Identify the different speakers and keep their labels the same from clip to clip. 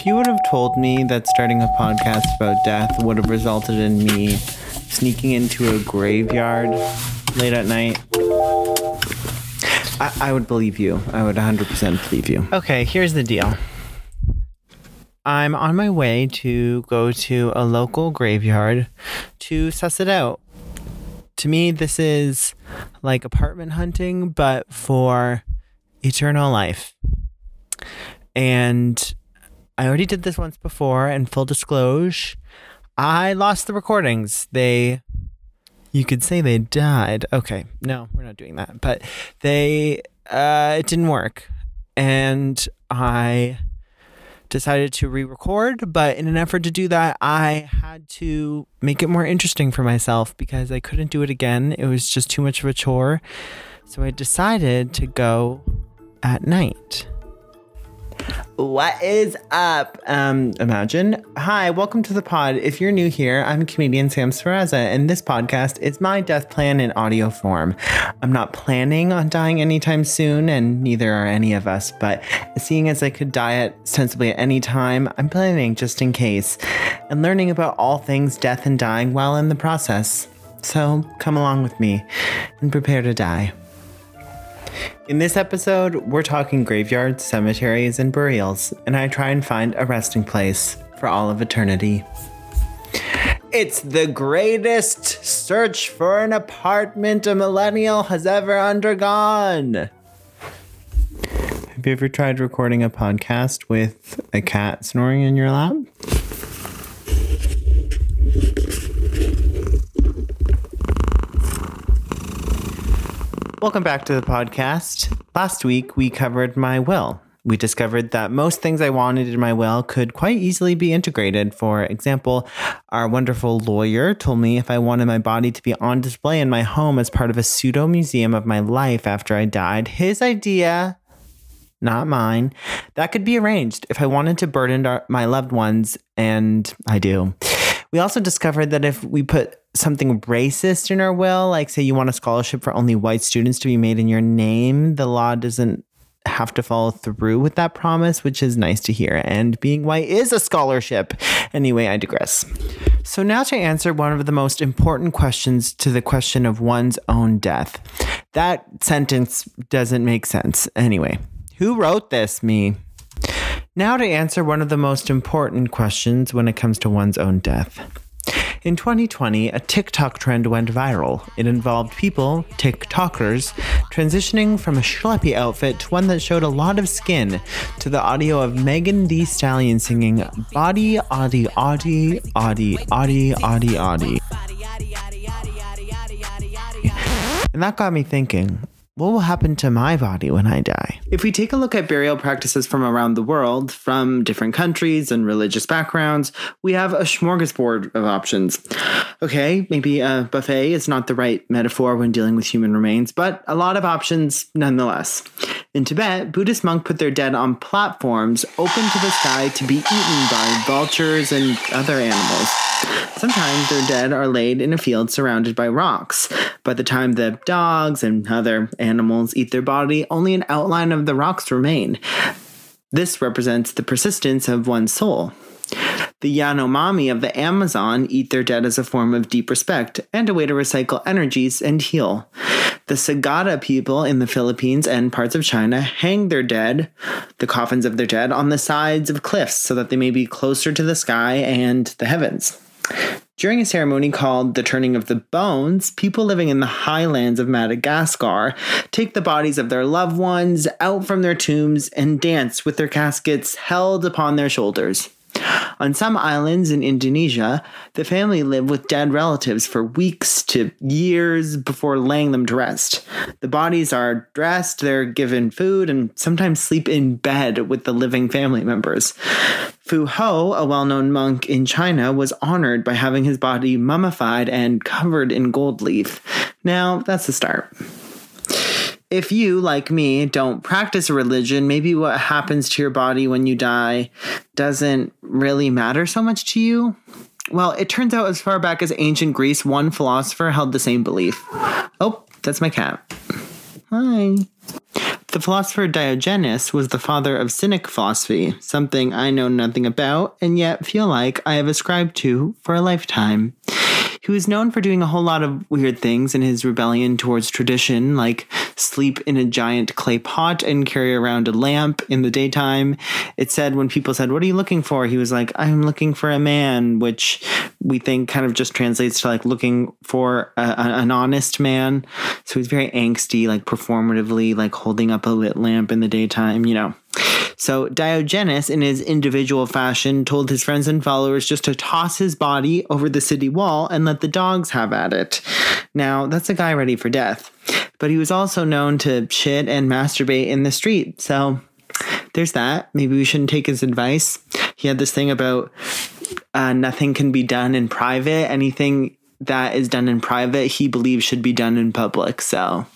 Speaker 1: If you would have told me that starting a podcast about death would have resulted in me sneaking into a graveyard late at night, I, I would believe you. I would 100% believe you.
Speaker 2: Okay, here's the deal. I'm on my way to go to a local graveyard to suss it out. To me, this is like apartment hunting, but for eternal life. And I already did this once before, and full disclosure, I lost the recordings. They, you could say they died. Okay, no, we're not doing that. But they, uh, it didn't work. And I decided to re record, but in an effort to do that, I had to make it more interesting for myself because I couldn't do it again. It was just too much of a chore. So I decided to go at night.
Speaker 1: What is up? Um, imagine. Hi, welcome to the pod. If you're new here, I'm comedian Sam Sparaza, and this podcast is my death plan in audio form. I'm not planning on dying anytime soon, and neither are any of us, but seeing as I could die at sensibly at any time, I'm planning just in case and learning about all things death and dying while in the process. So come along with me and prepare to die. In this episode, we're talking graveyards, cemeteries, and burials, and I try and find a resting place for all of eternity. It's the greatest search for an apartment a millennial has ever undergone. Have you ever tried recording a podcast with a cat snoring in your lap? Welcome back to the podcast. Last week we covered my will. We discovered that most things I wanted in my will could quite easily be integrated. For example, our wonderful lawyer told me if I wanted my body to be on display in my home as part of a pseudo museum of my life after I died, his idea, not mine, that could be arranged if I wanted to burden our, my loved ones, and I do. We also discovered that if we put something racist in our will, like say you want a scholarship for only white students to be made in your name, the law doesn't have to follow through with that promise, which is nice to hear. And being white is a scholarship. Anyway, I digress. So, now to answer one of the most important questions to the question of one's own death. That sentence doesn't make sense. Anyway, who wrote this? Me. Now, to answer one of the most important questions when it comes to one's own death. In 2020, a TikTok trend went viral. It involved people, TikTokers, transitioning from a schleppy outfit to one that showed a lot of skin to the audio of Megan Thee Stallion singing Body, Audi, Audi, Audi, Audi, Audi, Audi. And that got me thinking, what will happen to my body when I die? If we take a look at burial practices from around the world, from different countries and religious backgrounds, we have a smorgasbord of options. Okay, maybe a buffet is not the right metaphor when dealing with human remains, but a lot of options nonetheless. In Tibet, Buddhist monks put their dead on platforms open to the sky to be eaten by vultures and other animals. Sometimes their dead are laid in a field surrounded by rocks. By the time the dogs and other animals eat their body, only an outline of the rocks remain. This represents the persistence of one's soul. The Yanomami of the Amazon eat their dead as a form of deep respect and a way to recycle energies and heal. The Sagada people in the Philippines and parts of China hang their dead, the coffins of their dead, on the sides of cliffs so that they may be closer to the sky and the heavens. During a ceremony called the Turning of the Bones, people living in the highlands of Madagascar take the bodies of their loved ones out from their tombs and dance with their caskets held upon their shoulders. On some islands in Indonesia, the family live with dead relatives for weeks to years before laying them to rest. The bodies are dressed, they're given food, and sometimes sleep in bed with the living family members. Fu Ho, a well known monk in China, was honored by having his body mummified and covered in gold leaf. Now, that's the start if you, like me, don't practice a religion, maybe what happens to your body when you die doesn't really matter so much to you. Well, it turns out as far back as ancient Greece, one philosopher held the same belief. Oh, that's my cat. Hi. The philosopher Diogenes was the father of Cynic philosophy, something I know nothing about and yet feel like I have ascribed to for a lifetime. He was known for doing a whole lot of weird things in his rebellion towards tradition, like sleep in a giant clay pot and carry around a lamp in the daytime. It said when people said, What are you looking for? He was like, I'm looking for a man, which we think kind of just translates to like looking for a, an honest man. So he's very angsty, like performatively, like holding up a lit lamp in the daytime, you know. So Diogenes, in his individual fashion, told his friends and followers just to toss his body over the city wall and let the dogs have at it. Now, that's a guy ready for death. But he was also known to shit and masturbate in the street. So there's that. Maybe we shouldn't take his advice. He had this thing about uh, nothing can be done in private. Anything that is done in private, he believes should be done in public. So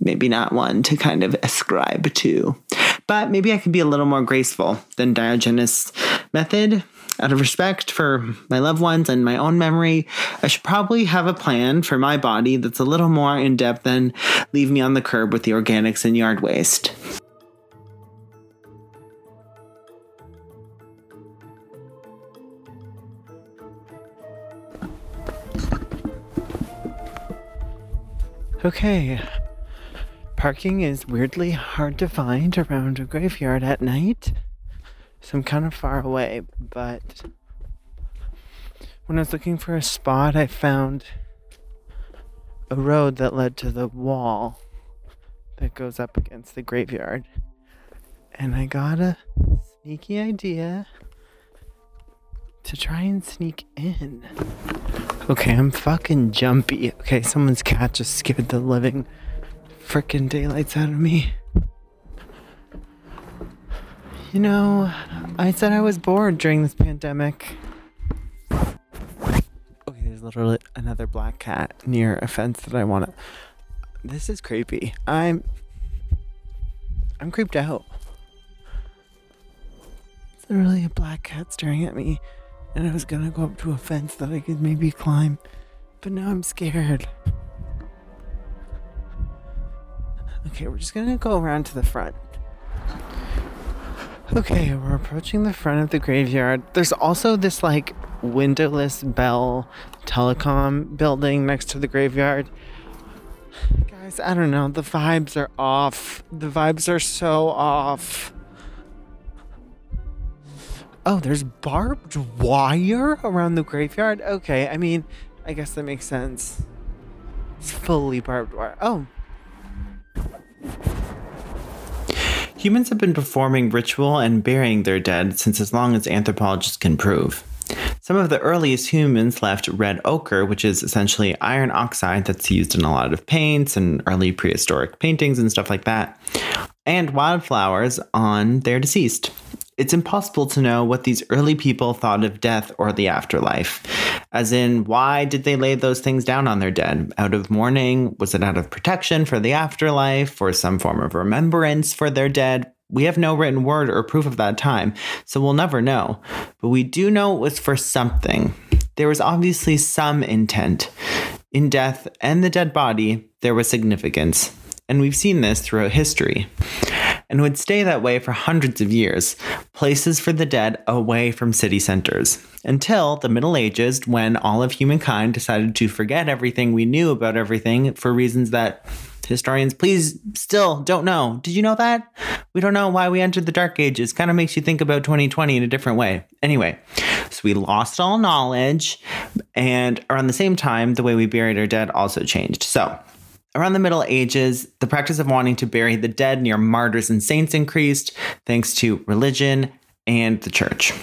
Speaker 1: maybe not one to kind of ascribe to but maybe I could be a little more graceful than Diogenes' method. Out of respect for my loved ones and my own memory, I should probably have a plan for my body that's a little more in depth than leave me on the curb with the organics and yard waste.
Speaker 2: Okay, Parking is weirdly hard to find around a graveyard at night. So I'm kind of far away, but when I was looking for a spot, I found a road that led to the wall that goes up against the graveyard. And I got a sneaky idea to try and sneak in. Okay, I'm fucking jumpy. Okay, someone's cat just scared the living frickin' daylights out of me. You know, I said I was bored during this pandemic. Okay, there's literally another black cat near a fence that I want to. This is creepy. I'm. I'm creeped out. It's literally a black cat staring at me, and I was gonna go up to a fence that I could maybe climb, but now I'm scared. Okay, we're just gonna go around to the front. Okay, we're approaching the front of the graveyard. There's also this like windowless Bell telecom building next to the graveyard. Guys, I don't know. The vibes are off. The vibes are so off. Oh, there's barbed wire around the graveyard? Okay, I mean, I guess that makes sense. It's fully barbed wire. Oh,
Speaker 1: Humans have been performing ritual and burying their dead since as long as anthropologists can prove. Some of the earliest humans left red ochre, which is essentially iron oxide that's used in a lot of paints and early prehistoric paintings and stuff like that, and wildflowers on their deceased. It's impossible to know what these early people thought of death or the afterlife. As in, why did they lay those things down on their dead? Out of mourning? Was it out of protection for the afterlife? or some form of remembrance for their dead? We have no written word or proof of that time, so we'll never know. But we do know it was for something. There was obviously some intent. In death and the dead body, there was significance. And we've seen this throughout history and would stay that way for hundreds of years, places for the dead away from city centers, until the Middle Ages when all of humankind decided to forget everything we knew about everything for reasons that historians please still don't know. Did you know that? We don't know why we entered the dark ages. Kind of makes you think about 2020 in a different way. Anyway, so we lost all knowledge and around the same time the way we buried our dead also changed. So, Around the Middle Ages, the practice of wanting to bury the dead near martyrs and saints increased thanks to religion and the church.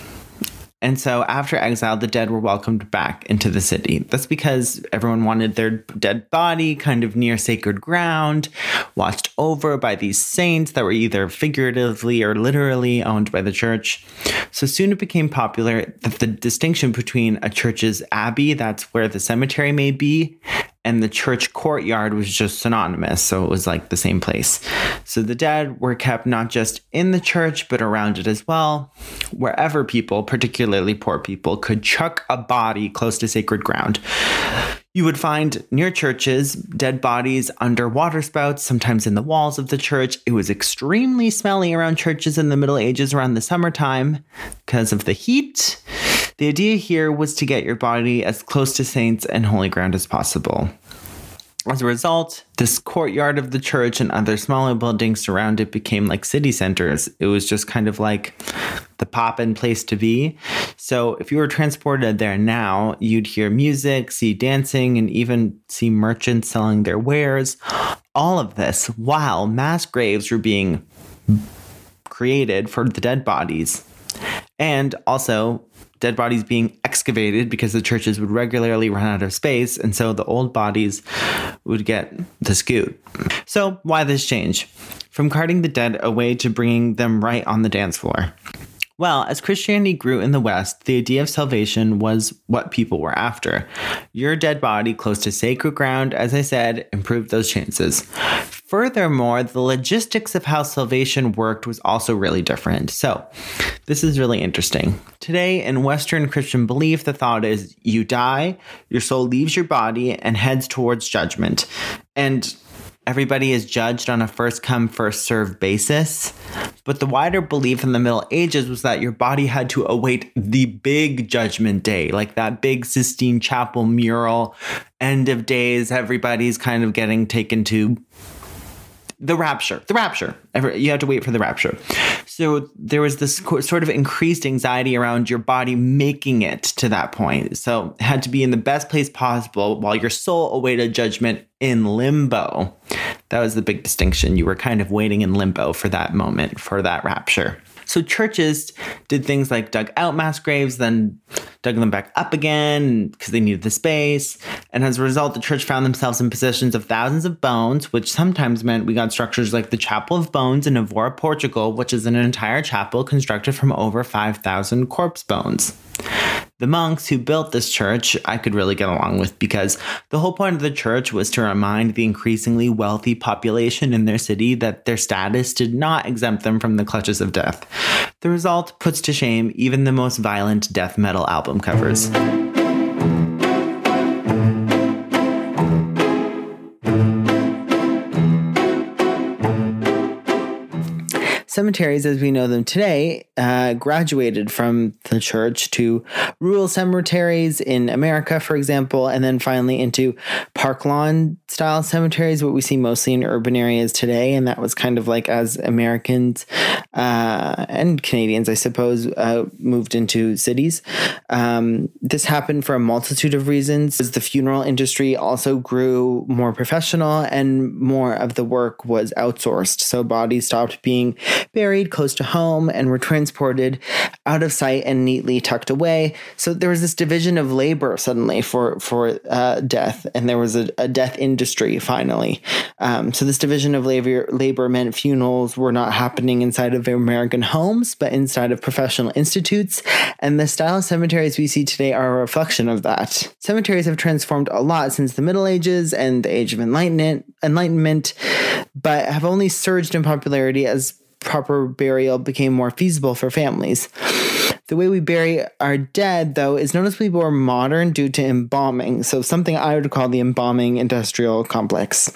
Speaker 1: And so after exile, the dead were welcomed back into the city. That's because everyone wanted their dead body kind of near sacred ground, watched over by these saints that were either figuratively or literally owned by the church. So soon it became popular that the distinction between a church's abbey, that's where the cemetery may be, and the church courtyard was just synonymous. So it was like the same place. So the dead were kept not just in the church, but around it as well, wherever people, particularly poor people, could chuck a body close to sacred ground. You would find near churches dead bodies under water spouts, sometimes in the walls of the church. It was extremely smelly around churches in the Middle Ages around the summertime because of the heat. The idea here was to get your body as close to saints and holy ground as possible. As a result, this courtyard of the church and other smaller buildings around it became like city centers. It was just kind of like the pop in place to be. So if you were transported there now, you'd hear music, see dancing, and even see merchants selling their wares. All of this while mass graves were being created for the dead bodies. And also, dead bodies being excavated because the churches would regularly run out of space, and so the old bodies would get the scoot. So, why this change? From carting the dead away to bringing them right on the dance floor. Well, as Christianity grew in the West, the idea of salvation was what people were after. Your dead body close to sacred ground, as I said, improved those chances. Furthermore, the logistics of how salvation worked was also really different. So, this is really interesting. Today, in Western Christian belief, the thought is you die, your soul leaves your body, and heads towards judgment. And everybody is judged on a first come, first served basis. But the wider belief in the Middle Ages was that your body had to await the big judgment day, like that big Sistine Chapel mural, end of days, everybody's kind of getting taken to the rapture, the rapture. You have to wait for the rapture. So there was this sort of increased anxiety around your body making it to that point. So it had to be in the best place possible while your soul awaited judgment in limbo. That was the big distinction. You were kind of waiting in limbo for that moment, for that rapture. So churches did things like dug out mass graves, then dug them back up again because they needed the space. And as a result, the church found themselves in possessions of thousands of bones, which sometimes meant we got structures like the Chapel of Bones in Evora, Portugal, which is an entire chapel constructed from over 5,000 corpse bones the monks who built this church I could really get along with because the whole point of the church was to remind the increasingly wealthy population in their city that their status did not exempt them from the clutches of death. The result puts to shame even the most violent death metal album covers. Cemeteries as we know them today uh, graduated from the church to rural cemeteries in America, for example, and then finally into park lawn style cemeteries, what we see mostly in urban areas today. And that was kind of like as Americans uh, and Canadians, I suppose, uh, moved into cities. Um, this happened for a multitude of reasons. As the funeral industry also grew more professional and more of the work was outsourced. So bodies stopped being buried close to home and were transported out of sight and neatly tucked away. So there was this division of labor suddenly for for uh, death, and there was a, a death industry finally. Um, so this division of labor labor meant funerals were not happening inside of American homes, but inside of professional institutes. And the style of cemeteries we see today are a reflection of that. Cemeteries have transformed a lot since the Middle Ages and the Age of Enlightenment, Enlightenment, but have only surged in popularity as proper burial became more feasible for families. The way we bury our dead, though, is noticeably more modern due to embalming, so something I would call the embalming industrial complex.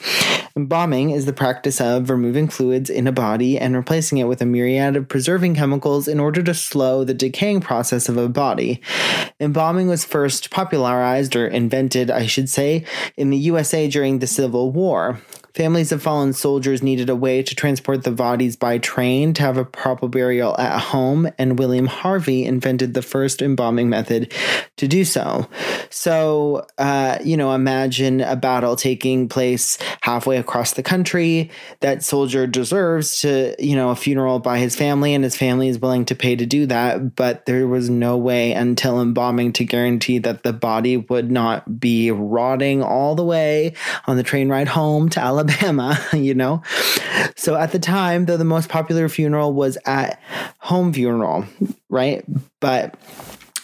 Speaker 1: Embalming is the practice of removing fluids in a body and replacing it with a myriad of preserving chemicals in order to slow the decaying process of a body. Embalming was first popularized or invented, I should say, in the USA during the Civil War. Families of fallen soldiers needed a way to transport the bodies by train to have a proper burial at home, and William Harvey invented the first embalming method to do so. So, uh, you know, imagine a battle taking place halfway across the country. That soldier deserves to, you know, a funeral by his family, and his family is willing to pay to do that. But there was no way until embalming to guarantee that the body would not be rotting all the way on the train ride home to Alabama Alabama, you know? So at the time, though the most popular funeral was at home funeral, right? But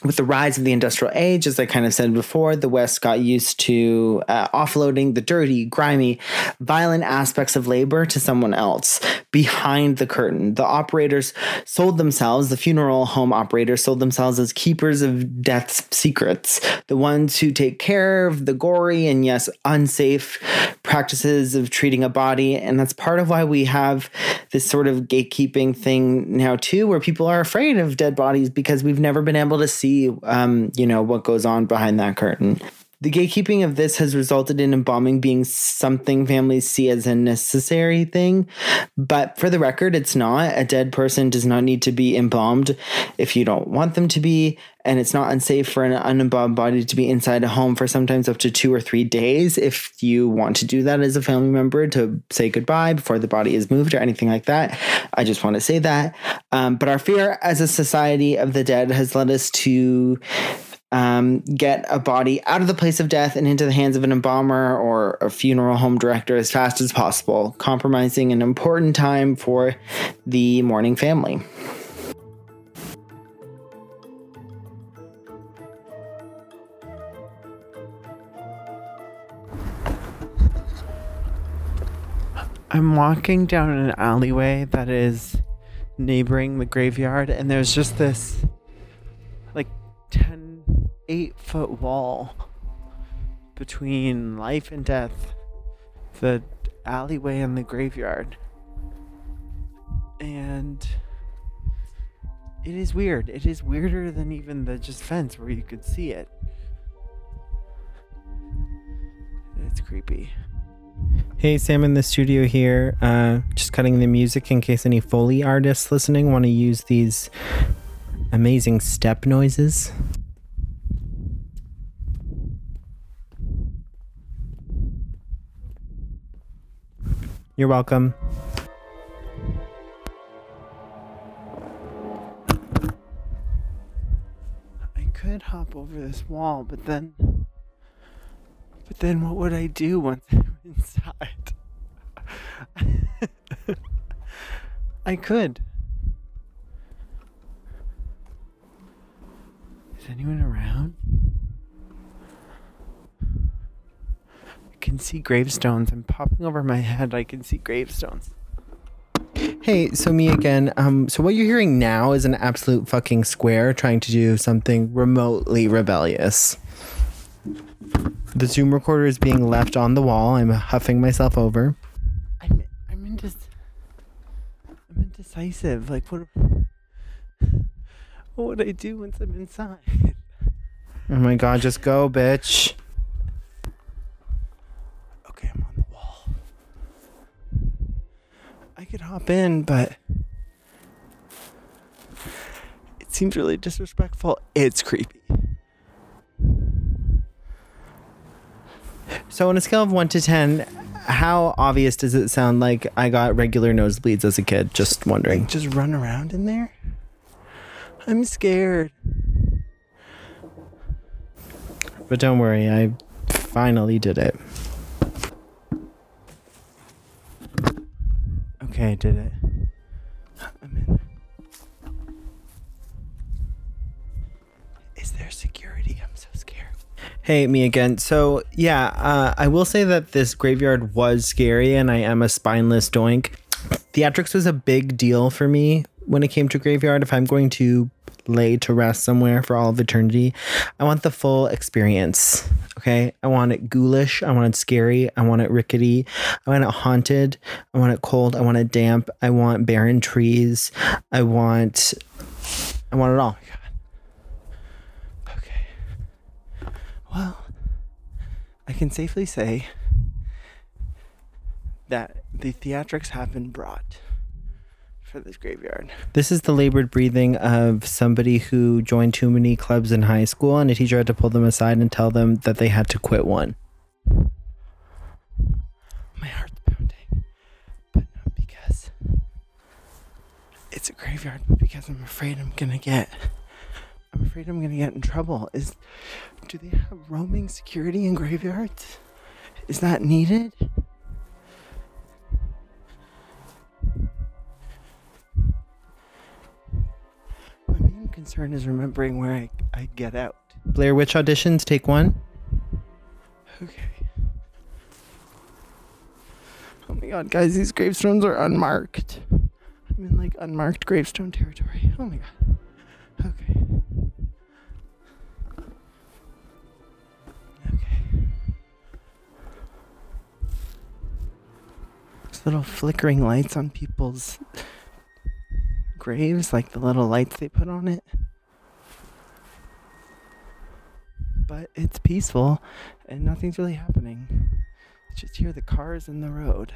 Speaker 1: with the rise of the industrial age, as I kind of said before, the West got used to uh, offloading the dirty, grimy, violent aspects of labor to someone else behind the curtain. The operators sold themselves, the funeral home operators sold themselves as keepers of death's secrets, the ones who take care of the gory and, yes, unsafe practices of treating a body. And that's part of why we have this sort of gatekeeping thing now, too, where people are afraid of dead bodies because we've never been able to see um, you know, what goes on behind that curtain. The gatekeeping of this has resulted in embalming being something families see as a necessary thing. But for the record, it's not. A dead person does not need to be embalmed if you don't want them to be. And it's not unsafe for an unembalmed body to be inside a home for sometimes up to two or three days if you want to do that as a family member to say goodbye before the body is moved or anything like that. I just want to say that. Um, but our fear as a society of the dead has led us to um, get a body out of the place of death and into the hands of an embalmer or a funeral home director as fast as possible, compromising an important time for the mourning family.
Speaker 2: I'm walking down an alleyway that is neighboring the graveyard, and there's just this like 10 eight foot wall between life and death, the alleyway and the graveyard. And it is weird. It is weirder than even the just fence where you could see it. It's creepy. Hey, Sam in the studio here. Uh, just cutting the music in case any Foley artists listening want to use these amazing step noises. You're welcome. I could hop over this wall, but then. But then what would I do once I'm inside? I could. Is anyone around? Can see gravestones. I'm popping over my head. I can see gravestones. Hey, so me again. Um, so what you're hearing now is an absolute fucking square trying to do something remotely rebellious. The Zoom recorder is being left on the wall. I'm huffing myself over. I'm I'm indec- I'm indecisive. Like what what would I do once I'm inside? Oh my god, just go, bitch. Could hop in, but it seems really disrespectful. It's creepy. So, on a scale of 1 to 10, how obvious does it sound like I got regular nosebleeds as a kid? Just wondering. Like just run around in there? I'm scared. But don't worry, I finally did it. Okay, I did it. I'm in. Is there security? I'm so scared. Hey, me again. So, yeah, uh, I will say that this graveyard was scary and I am a spineless doink. Theatrics was a big deal for me when it came to graveyard. If I'm going to lay to rest somewhere for all of eternity. I want the full experience. Okay. I want it ghoulish. I want it scary. I want it rickety. I want it haunted. I want it cold. I want it damp. I want barren trees. I want I want it all. Oh okay. Well, I can safely say that the theatrics have been brought for this graveyard. This is the labored breathing of somebody who joined too many clubs in high school, and a teacher had to pull them aside and tell them that they had to quit one. My heart's pounding, but not because it's a graveyard, but because I'm afraid I'm gonna get. I'm afraid I'm gonna get in trouble. Is do they have roaming security in graveyards? Is that needed? Concern is remembering where I, I get out.
Speaker 1: Blair Witch auditions, take one.
Speaker 2: Okay. Oh my god, guys, these gravestones are unmarked. I'm in like unmarked gravestone territory. Oh my god. Okay. Okay. There's little flickering lights on people's graves, like the little lights they put on it. But it's peaceful and nothing's really happening. Just hear the cars in the road.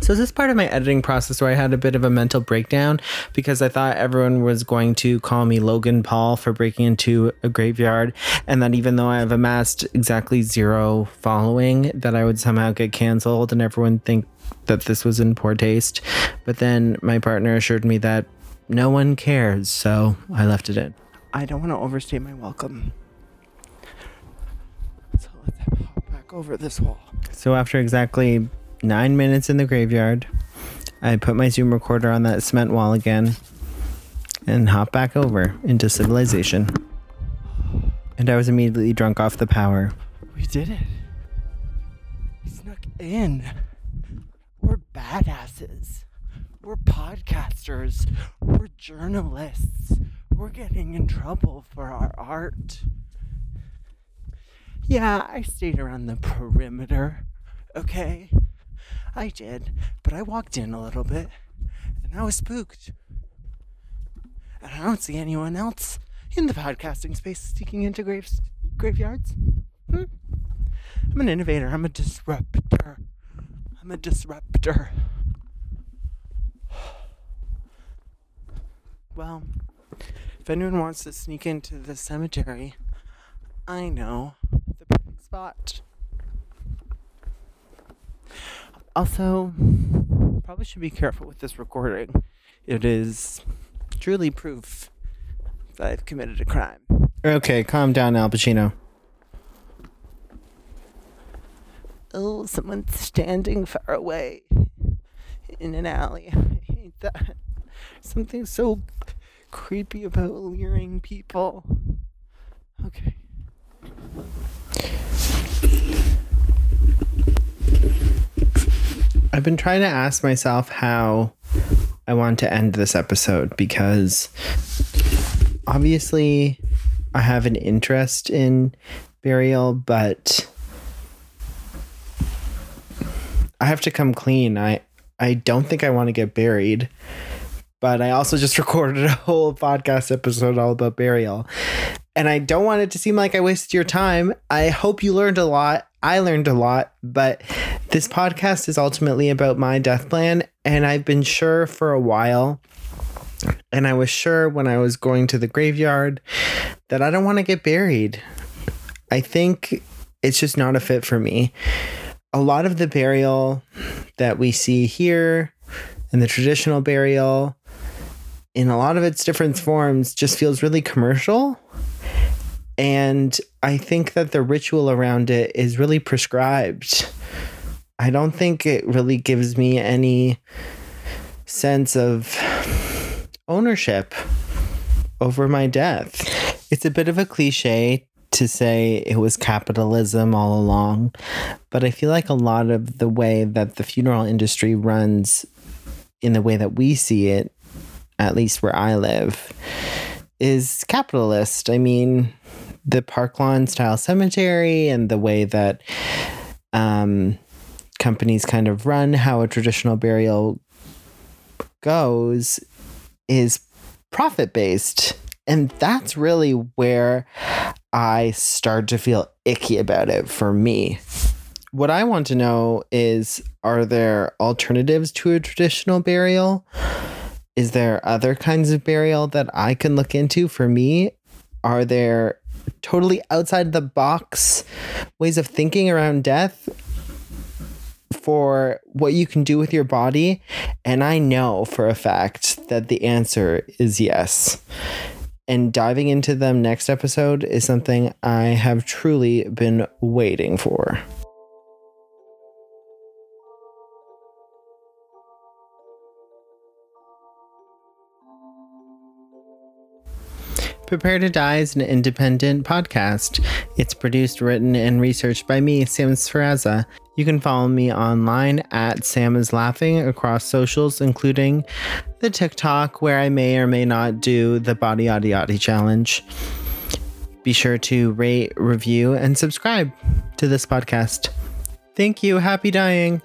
Speaker 1: So is this part of my editing process where I had a bit of a mental breakdown because I thought everyone was going to call me Logan Paul for breaking into a graveyard and that even though I have amassed exactly zero following that I would somehow get canceled and everyone think that this was in poor taste. But then my partner assured me that no one cares, so I left it in.
Speaker 2: I don't want to overstay my welcome. So let's hop back over this wall.
Speaker 1: So after exactly nine minutes in the graveyard, I put my Zoom recorder on that cement wall again and hop back over into civilization. And I was immediately drunk off the power.
Speaker 2: We did it. We snuck in. We're badasses. We're podcasters. We're journalists. We're getting in trouble for our art. Yeah, I stayed around the perimeter. Okay? I did. But I walked in a little bit and I was spooked. And I don't see anyone else in the podcasting space sneaking into graves, graveyards. Hmm? I'm an innovator. I'm a disruptor. I'm a disruptor. Well, if anyone wants to sneak into the cemetery, I know the perfect spot. Also, probably should be careful with this recording. It is truly proof that I've committed a crime.
Speaker 1: Okay, calm down, Al Pacino.
Speaker 2: Oh, someone's standing far away in an alley. I hate that. Something so creepy about leering people. Okay.
Speaker 1: I've been trying to ask myself how I want to end this episode because obviously I have an interest in burial, but I have to come clean. I I don't think I want to get buried, but I also just recorded a whole podcast episode all about burial. And I don't want it to seem like I wasted your time. I hope you learned a lot. I learned a lot, but this podcast is ultimately about my death plan. And I've been sure for a while, and I was sure when I was going to the graveyard that I don't want to get buried. I think it's just not a fit for me. A lot of the burial that we see here and the traditional burial in a lot of its different forms just feels really commercial. And I think that the ritual around it is really prescribed. I don't think it really gives me any sense of ownership over my death. It's a bit of a cliche to say it was capitalism all along, but I feel like a lot of the way that the funeral industry runs in the way that we see it, at least where I live, is capitalist. I mean, the park lawn style cemetery and the way that um, companies kind of run how a traditional burial goes is profit based. And that's really where I start to feel icky about it for me. What I want to know is are there alternatives to a traditional burial? Is there other kinds of burial that I can look into for me? Are there totally outside the box ways of thinking around death for what you can do with your body? And I know for a fact that the answer is yes. And diving into them next episode is something I have truly been waiting for. Prepare to Die is an independent podcast. It's produced, written, and researched by me, Sam Sferaza. You can follow me online at Sam is Laughing across socials, including the TikTok, where I may or may not do the Body Yaddy Yaddy challenge. Be sure to rate, review, and subscribe to this podcast. Thank you. Happy dying.